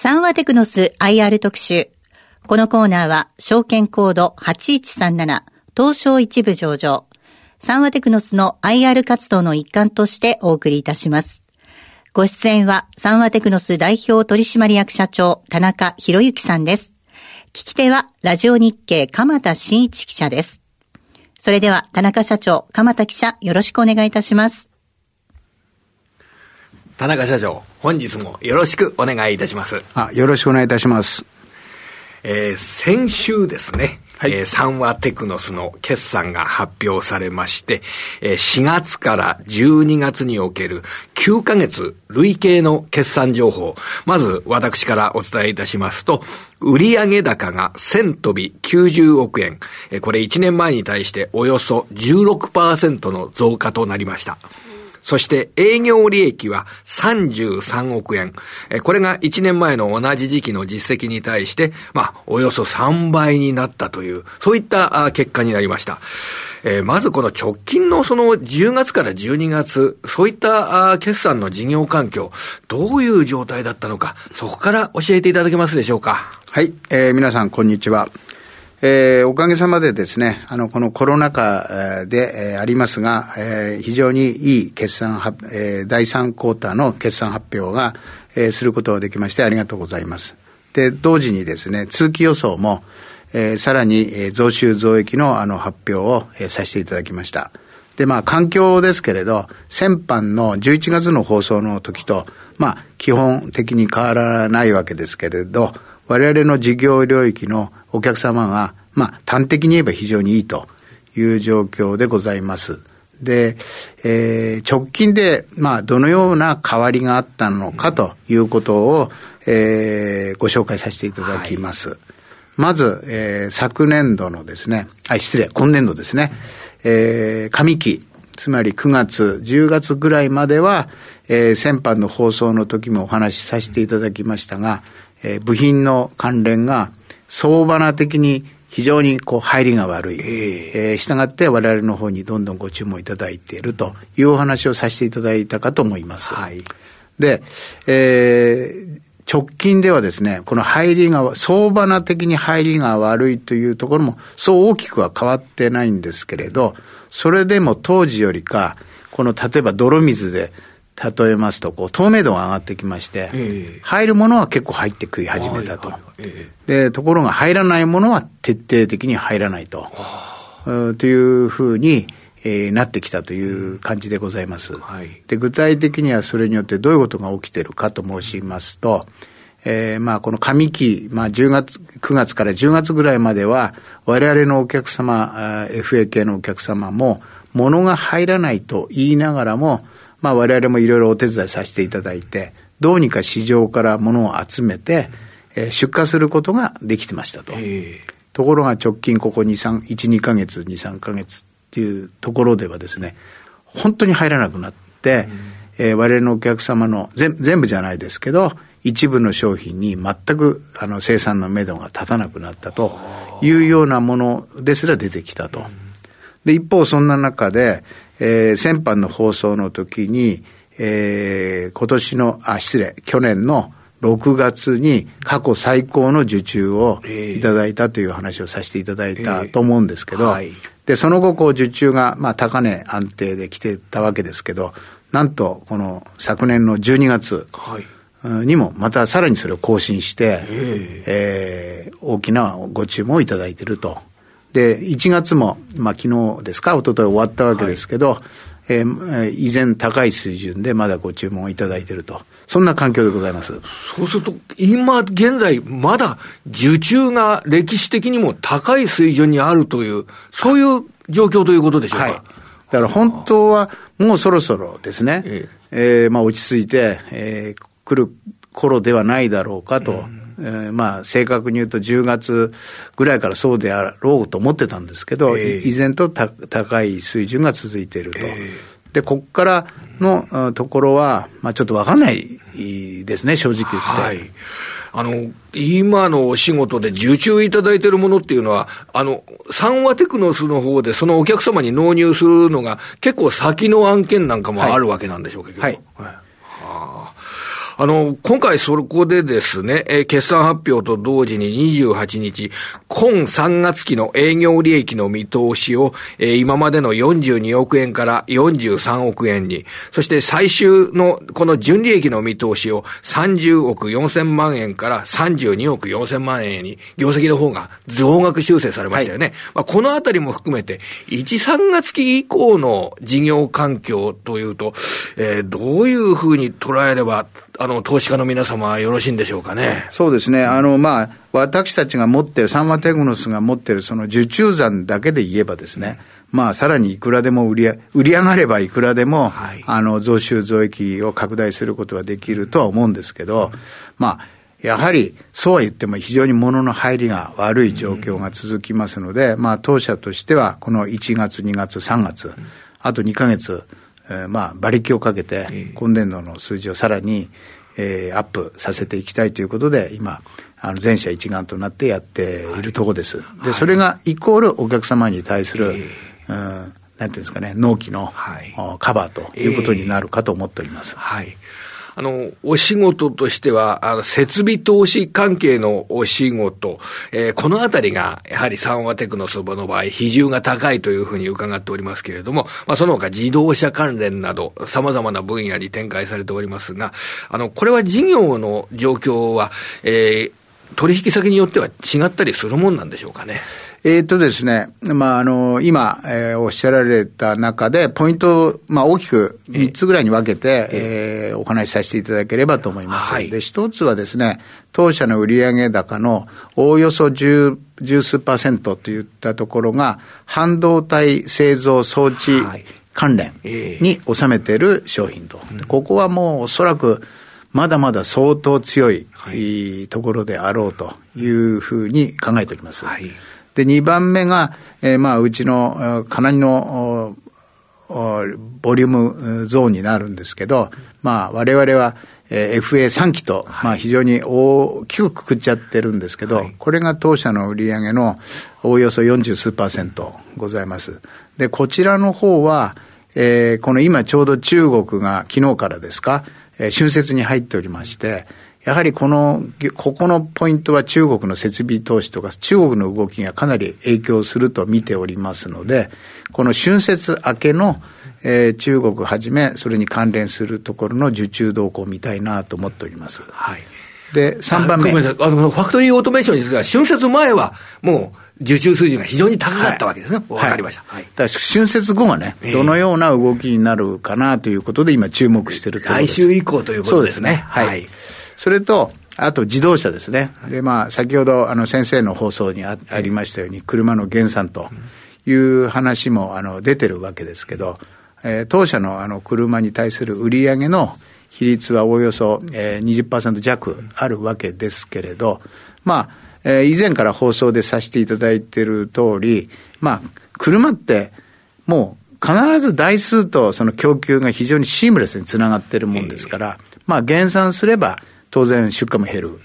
サンワテクノス IR 特集。このコーナーは、証券コード8137、東証一部上場。サンワテクノスの IR 活動の一環としてお送りいたします。ご出演は、サンワテクノス代表取締役社長、田中博之さんです。聞き手は、ラジオ日経、鎌田新一記者です。それでは、田中社長、鎌田記者、よろしくお願いいたします。田中社長、本日もよろしくお願いいたします。あ、よろしくお願いいたします。えー、先週ですね、はい、えー、サンワテクノスの決算が発表されまして、えー、4月から12月における9ヶ月累計の決算情報、まず私からお伝えいたしますと、売上高が1000飛び90億円、えー、これ1年前に対しておよそ16%の増加となりました。そして営業利益は33億円。これが1年前の同じ時期の実績に対して、まあ、およそ3倍になったという、そういった結果になりました。えー、まずこの直近のその10月から12月、そういった決算の事業環境、どういう状態だったのか、そこから教えていただけますでしょうか。はい、えー、皆さんこんにちは。えー、おかげさまでですね、あの、このコロナ禍で、えー、ありますが、えー、非常にいい決算は、えー、第3クォーターの決算発表が、えー、することができましてありがとうございます。で、同時にですね、通期予想も、えー、さらに、増収増益のあの発表を、えー、させていただきました。で、まあ、環境ですけれど、先般の11月の放送の時と、まあ、基本的に変わらないわけですけれど、我々の事業領域のお客様が、まあ、端的に言えば非常にいいという状況でございます。で、えー、直近で、まあ、どのような変わりがあったのかということを、えー、ご紹介させていただきます。はい、まず、えー、昨年度のですね、あ、失礼、今年度ですね、えー、上期、つまり9月、10月ぐらいまでは、えー、先般の放送の時もお話しさせていただきましたが、えー、部品の関連が相場な的に非常にこう入りが悪い。えー、したがって我々の方にどんどんご注文いただいているというお話をさせていただいたかと思います。はい、で、えー、直近ではですね、この入りが、相場な的に入りが悪いというところも、そう大きくは変わってないんですけれど、それでも当時よりか、この例えば泥水で例えますと、こう、透明度が上がってきまして、えー、入るものは結構入って食い始めたと。で、ところが入らないものは徹底的に入らないと。というふうに、えー、なってきたという感じでございます、はい、で。具体的にはそれによってどういうことが起きているかと申しますと、えー、まあこの上期、まあ10月、9月から10月ぐらいまでは、我々のお客様、FA 系のお客様も、物が入らないと言いながらも、まあ我々もいろいろお手伝いさせていただいて、どうにか市場から物を集めて、えー、出荷することができてましたと。ところが直近ここ2、3、1、2ヶ月、2、3ヶ月っていうところではですね、本当に入らなくなって、えー、我々のお客様の全全部じゃないですけど、一部の商品に全くあの生産のめどが立たなくなったというようなものですら出てきたと。で、一方そんな中で、えー、先般の放送の時に、えー、今年の、あ、失礼、去年の6月に過去最高の受注をいただいたという話をさせていただいたと思うんですけど、えーはい、で、その後、こう、受注が、まあ、高値安定で来てたわけですけど、なんと、この昨年の12月にも、またさらにそれを更新して、えー、えー、大きなご注文をいただいているとで、1月も、まあ昨日ですか、一昨日終わったわけですけど、はい、えー、依然高い水準でまだご注文をいただいていると。そんな環境でございます。そうすると、今現在、まだ受注が歴史的にも高い水準にあるという、そういう状況ということでしょうか。はい。だから本当はもうそろそろですね、えええー、まあ落ち着いて、えー、来る頃ではないだろうかと。うんえー、まあ、正確に言うと10月ぐらいからそうであろうと思ってたんですけど、えー、依然と高い水準が続いていると。えー、で、ここからのところは、まあ、ちょっとわかんないですね、正直言って。はいあの、今のお仕事で受注いただいているものっていうのは、あの、三和テクノスの方でそのお客様に納入するのが結構先の案件なんかもあるわけなんでしょうか、はい。はいあの、今回そこでですね、えー、決算発表と同時に28日、今3月期の営業利益の見通しを、えー、今までの42億円から43億円に、そして最終のこの純利益の見通しを30億4000万円から32億4000万円に、業績の方が増額修正されましたよね。はい、まあ、このあたりも含めて、1、3月期以降の事業環境というと、えー、どういうふうに捉えれば、あの、投資家の皆様はよろしいんでしょうかね。そうですね。あの、まあ、私たちが持ってる、サンマテグノスが持ってるその受注残だけで言えばですね、まあ、さらにいくらでも売り売り上がればいくらでも、はい、あの、増収増益を拡大することはできるとは思うんですけど、まあ、やはり、そうは言っても非常に物の入りが悪い状況が続きますので、まあ、当社としては、この1月、2月、3月、あと2か月、えー、まあ、馬力をかけて、今年度の数字をさらに、えー、アップさせていきたいということで、今、あの全社一丸となってやっているところです。で、それがイコールお客様に対する、うん、なんていうんですかね、納期の、はい、カバーということになるかと思っております。はいあの、お仕事としては、あの、設備投資関係のお仕事、えー、このあたりが、やはり三和テクノスの場合、比重が高いというふうに伺っておりますけれども、まあ、その他自動車関連など、様々な分野に展開されておりますが、あの、これは事業の状況は、えー、取引先によっては違ったりするもんなんでしょうかね。えっ、とですね、まあ、あの、今、えー、おっしゃられた中で、ポイント、まあ、大きく3つぐらいに分けて、えー、えー、お話しさせていただければと思います。はい、で、一つはですね、当社の売上高のおおよそ十、十数パーセントといったところが、半導体製造装置関連に収めている商品と。ここはもうおそらく、まだまだ相当強い、はい、ところであろうというふうに考えております。はいで、2番目が、えー、まあ、うちの、かなりの、ボリュームゾーンになるんですけど、まあ、我々は、えー、FA3 期と、まあ、非常に大きくくくっちゃってるんですけど、はい、これが当社の売上のおおよそ40数パーセントございます。で、こちらの方は、えー、この今ちょうど中国が昨日からですか、えー、春節に入っておりまして、やはりこの、ここのポイントは中国の設備投資とか、中国の動きがかなり影響すると見ておりますので、この春節明けの、えー、中国はじめ、それに関連するところの受注動向を見たいなと思っております。はい。で、3番目。ごめんなさい。あの、ファクトリーオートメーションについては、春節前は、もう、受注数字が非常に高かったわけですね。わ、はい、かりました。はい。だ春節後がね、どのような動きになるかなということで、今注目しているところです。来週以降ということですね。すねはい、はいそれと、あと自動車ですね。で、まあ、先ほど、あの、先生の放送にありましたように、車の減産という話も、あの、出てるわけですけど、えー、当社の、あの、車に対する売り上げの比率はおおよそ、えー、20%弱あるわけですけれど、まあ、えー、以前から放送でさせていただいている通り、まあ、車って、もう、必ず台数とその供給が非常にシームレスにつながっているもんですから、まあ、減産すれば、当然出荷も減る。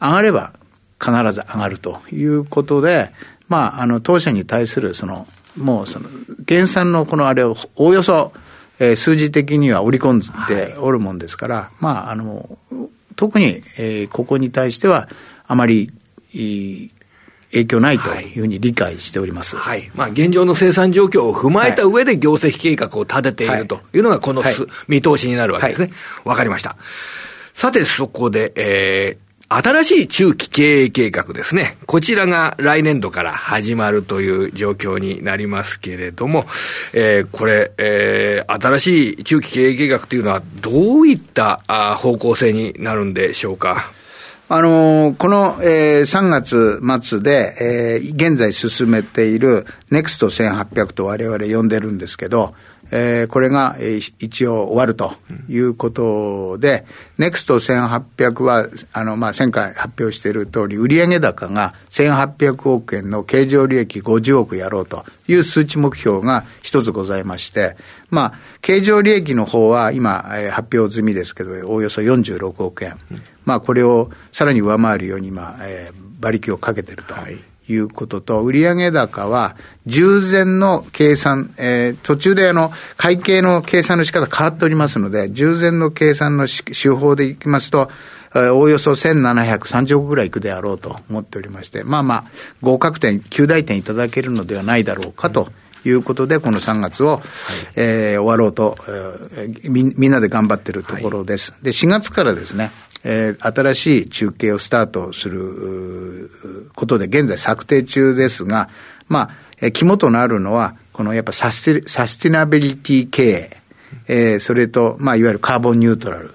上がれば必ず上がるということで、まあ、あの、当社に対する、その、もうその、減産のこのあれを、おおよそ、えー、数字的には織り込んでおるもんですから、はい、まあ、あの、特に、えー、ここに対しては、あまり、い影響ないというふうに理解しております。はい。まあ、現状の生産状況を踏まえた上で業績計画を立てているというのが、この、はい、見通しになるわけですね。わ、かりました。さて、そこで、えー、新しい中期経営計画ですね。こちらが来年度から始まるという状況になりますけれども、えー、これ、えー、新しい中期経営計画というのはどういったあ方向性になるんでしょうか？あのー、この、えー、3月末で、えー、現在進めている NEXT1800 と我々呼んでるんですけど、えー、これが、えー、一応終わるということで、ネクスト1800は、あの、まあ、前回発表している通り、売上高が1800億円の経常利益50億やろうという数値目標が一つございまして、まあ、経常利益の方は今、えー、発表済みですけど、おおよそ46億円。まあ、これをさらに上回るように今、えー、馬力をかけてると。はいいうことと、売上高は従前の計算、えー、途中であの、会計の計算の仕方変わっておりますので、従前の計算の手法でいきますと、おおよそ1730億ぐらいいくであろうと思っておりまして、まあまあ、合格点、9大点いただけるのではないだろうかと。いうことで、この3月を、はい、えー、終わろうと、えーみ、みんなで頑張ってるところです。はい、で、4月からですね、えー、新しい中継をスタートすることで、現在策定中ですが、まあ、えー、肝となるのは、このやっぱサステサスティナビリティ経営、えー、それと、まあ、いわゆるカーボンニュートラル、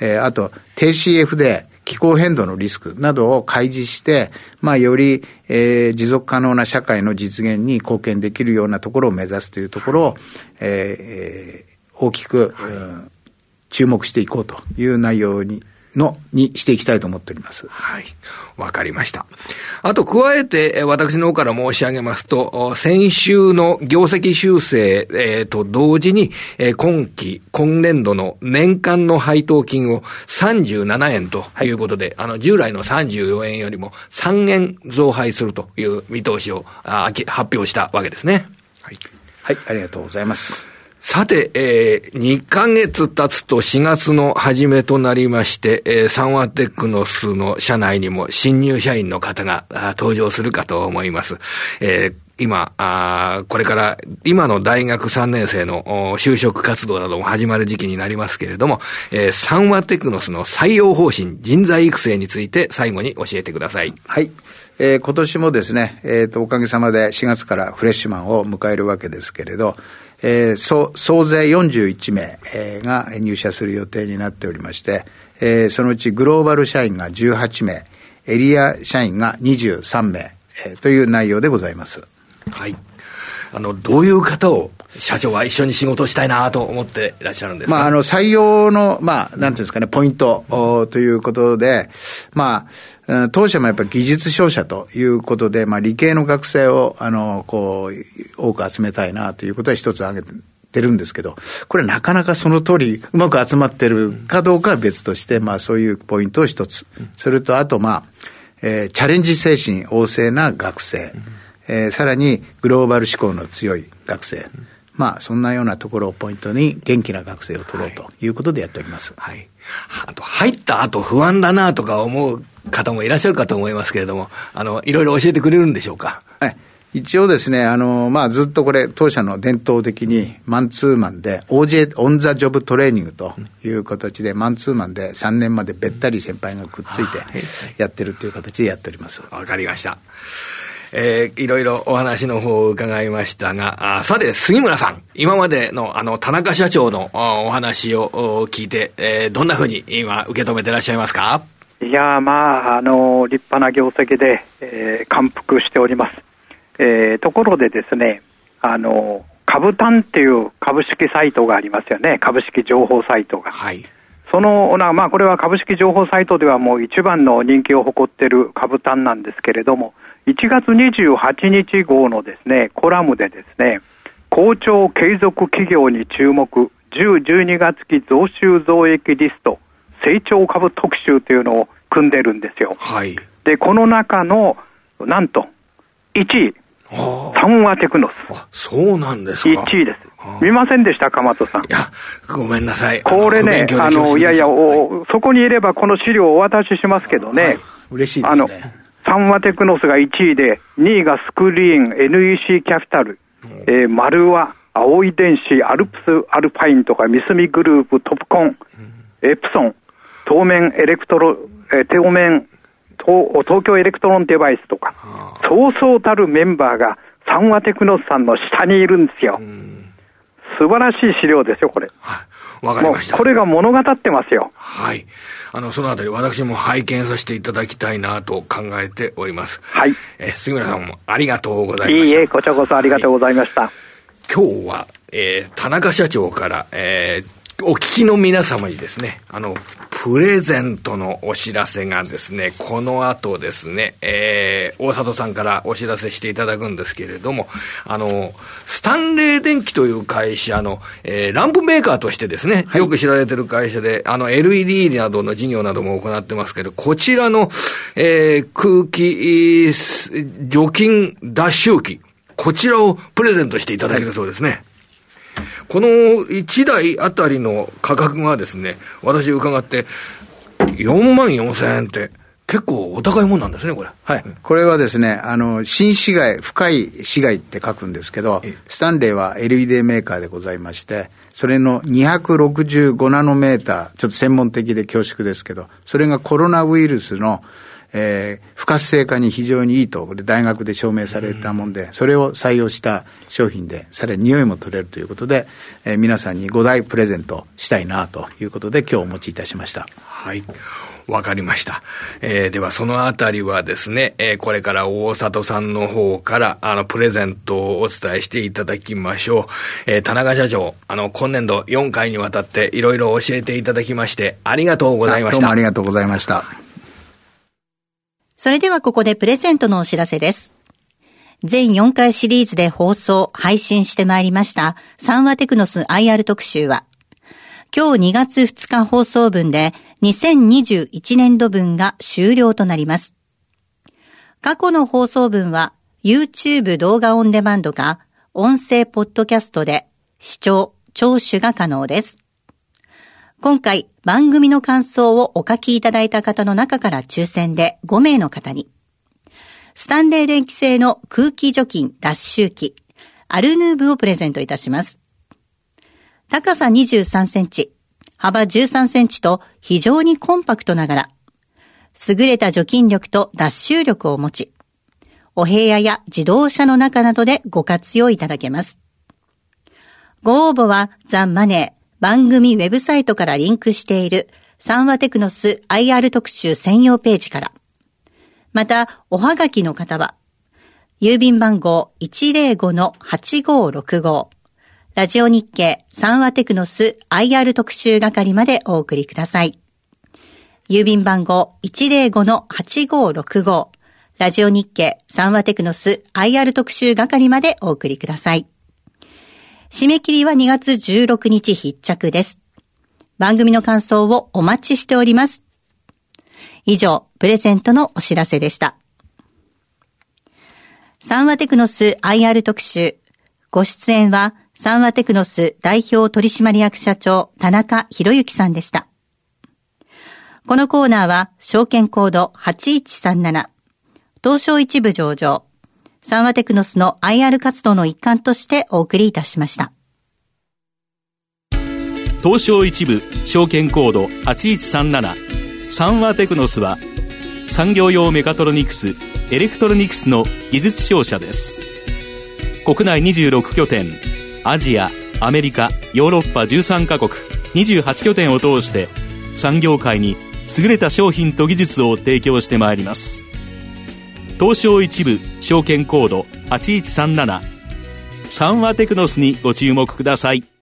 えー、あと、低 CF で気候変動のリスクなどを開示して、まあ、より、えー、持続可能な社会の実現に貢献できるようなところを目指すというところを、えー、大きく、はい、注目していこうという内容にの、にしていきたいと思っております。はい。わかりました。あと、加えて、私の方から申し上げますと、先週の業績修正、えー、と同時に、えー、今期、今年度の年間の配当金を37円ということで、はい、あの、従来の34円よりも3円増配するという見通しをあ発表したわけですね。はい。はい、ありがとうございます。さて、えー、2ヶ月経つと4月の初めとなりまして、えー、サンワテックノスの社内にも新入社員の方が登場するかと思います。えー今あ、これから今の大学3年生の就職活動なども始まる時期になりますけれども、えー、サンワテクノスの採用方針、人材育成について最後に教えてください。はい。えー、今年もですね、えっ、ー、と、おかげさまで4月からフレッシュマンを迎えるわけですけれど、えー、総総勢41名、えー、が入社する予定になっておりまして、えー、そのうちグローバル社員が18名、エリア社員が23名、えー、という内容でございます。はい。あの、どういう方を社長は一緒に仕事をしたいなと思っていらっしゃるんですまあ、あの、採用の、まあ、なんていうんですかね、ポイント、ということで、まあ、当社もやっぱり技術商社ということで、まあ、理系の学生を、あの、こう、多く集めたいなということは一つ挙げてるんですけど、これなかなかその通りうまく集まってるかどうかは別として、まあそういうポイントを一つ。それとあとまあ、えー、チャレンジ精神旺盛な学生。えー、さらにグローバル志向の強い学生。まあ、そんなようなところをポイントに元気な学生を取ろうということでやっております。はい。あと、入った後不安だなとか思う方もいらっしゃるかと思いますけれども、あの、いろいろ教えてくれるんでしょうか？はい。一応ですね、あの、まあ、ずっとこれ、当社の伝統的に、マンツーマンで、OJ、オンザジョブトレーニングという形で、マンツーマンで3年までべったり先輩がくっついてやってるという形でやっております。わかりました。えー、いろいろお話の方を伺いましたが、あさて、杉村さん、今までのあの、田中社長のお話を聞いて、えー、どんなふうに今受け止めてらっしゃいますか？いやまあ、あの、立派な業績で、えー、感服しております。えー、ところでですね、あの、株単っていう株式サイトがありますよね。株式情報サイトが。はい。その、まあ、これは株式情報サイトではもう一番の人気を誇っている株単なんですけれども、1月28日号のですね、コラムでですね、好調継続企業に注目、10、12月期増収増益リスト、成長株特集というのを組んでるんですよ。はい。で、この中の、なんと、1位、サンワテクノス。そうなんですか。1位です。見ませんでした、かまとさん。いや、ごめんなさい。これね、あの、いやいやお、そこにいればこの資料をお渡ししますけどね。はい、嬉しいですね。サンワテクノスが1位で、2位がスクリーン、NEC キャピタル、えー、マルワ、青い電子、アルプスアルパインとか、ミスミグループ、トップコン、エプソン、当面エレクトロ、えー、当面東、東京エレクトロンデバイスとか、そうそうたるメンバーがサンワテクノスさんの下にいるんですよ。素晴らしい資料ですよ、これ。はい。わかりました。これが物語ってますよ。はい。あの、そのあたり私も拝見させていただきたいなと考えております。はい。え、杉村さんもありがとうございました。いいえ、こちらこそありがとうございました。はい、今日は、えー、田中社長から、えー、お聞きの皆様にですね、あの、ププレゼントのお知らせがですね、この後ですね、えー、大里さんからお知らせしていただくんですけれども、あの、スタンレー電機という会社の、えー、ランプメーカーとしてですね、よく知られてる会社で、あの、LED などの事業なども行ってますけど、こちらの、えー、空気、除菌脱臭機、こちらをプレゼントしていただけるそうですね。この1台あたりの価格がですね、私伺って、4万4千円って、結構お高いもんなんですね、これ。はい。これはですね、あの、新市街、深い市街って書くんですけど、スタンレーは LED メーカーでございまして、それの265ナノメーター、ちょっと専門的で恐縮ですけど、それがコロナウイルスのえー、不活性化に非常にいいと、これ大学で証明されたもんで、それを採用した商品で、さらに匂いも取れるということで、えー、皆さんに5台プレゼントしたいなということで、今日お持ちいたしました。はい。わかりました。えー、ではそのあたりはですね、えー、これから大里さんの方から、あの、プレゼントをお伝えしていただきましょう。えー、田中社長、あの、今年度4回にわたっていろいろ教えていただきまして、ありがとうございました。どうもありがとうございました。それではここでプレゼントのお知らせです。全4回シリーズで放送、配信してまいりましたサンワテクノス IR 特集は、今日2月2日放送分で2021年度分が終了となります。過去の放送分は YouTube 動画オンデマンドか音声ポッドキャストで視聴、聴取が可能です。今回番組の感想をお書きいただいた方の中から抽選で5名の方に、スタンレー電気製の空気除菌脱臭機、アルヌーブをプレゼントいたします。高さ23センチ、幅13センチと非常にコンパクトながら、優れた除菌力と脱臭力を持ち、お部屋や自動車の中などでご活用いただけます。ご応募はザ・マネー番組ウェブサイトからリンクしているサンワテクノス IR 特集専用ページから。また、おはがきの方は、郵便番号105-8565ラジオ日経サンワテクノス IR 特集係までお送りください。郵便番号105-8565ラジオ日経サンワテクノス IR 特集係までお送りください。締め切りは2月16日必着です。番組の感想をお待ちしております。以上、プレゼントのお知らせでした。サンワテクノス IR 特集。ご出演は、サンワテクノス代表取締役社長、田中博之さんでした。このコーナーは、証券コード8137、東証一部上場、サンワテクノスの IR 活動の一環としてお送りいたしました。東証一部証券コード8137サンワテクノスは産業用メカトロニクスエレクトロニクスの技術商社です。国内26拠点アジアアメリカヨーロッパ13カ国28拠点を通して産業界に優れた商品と技術を提供してまいります。東証一部証券コード8137サンワテクノスにご注目ください。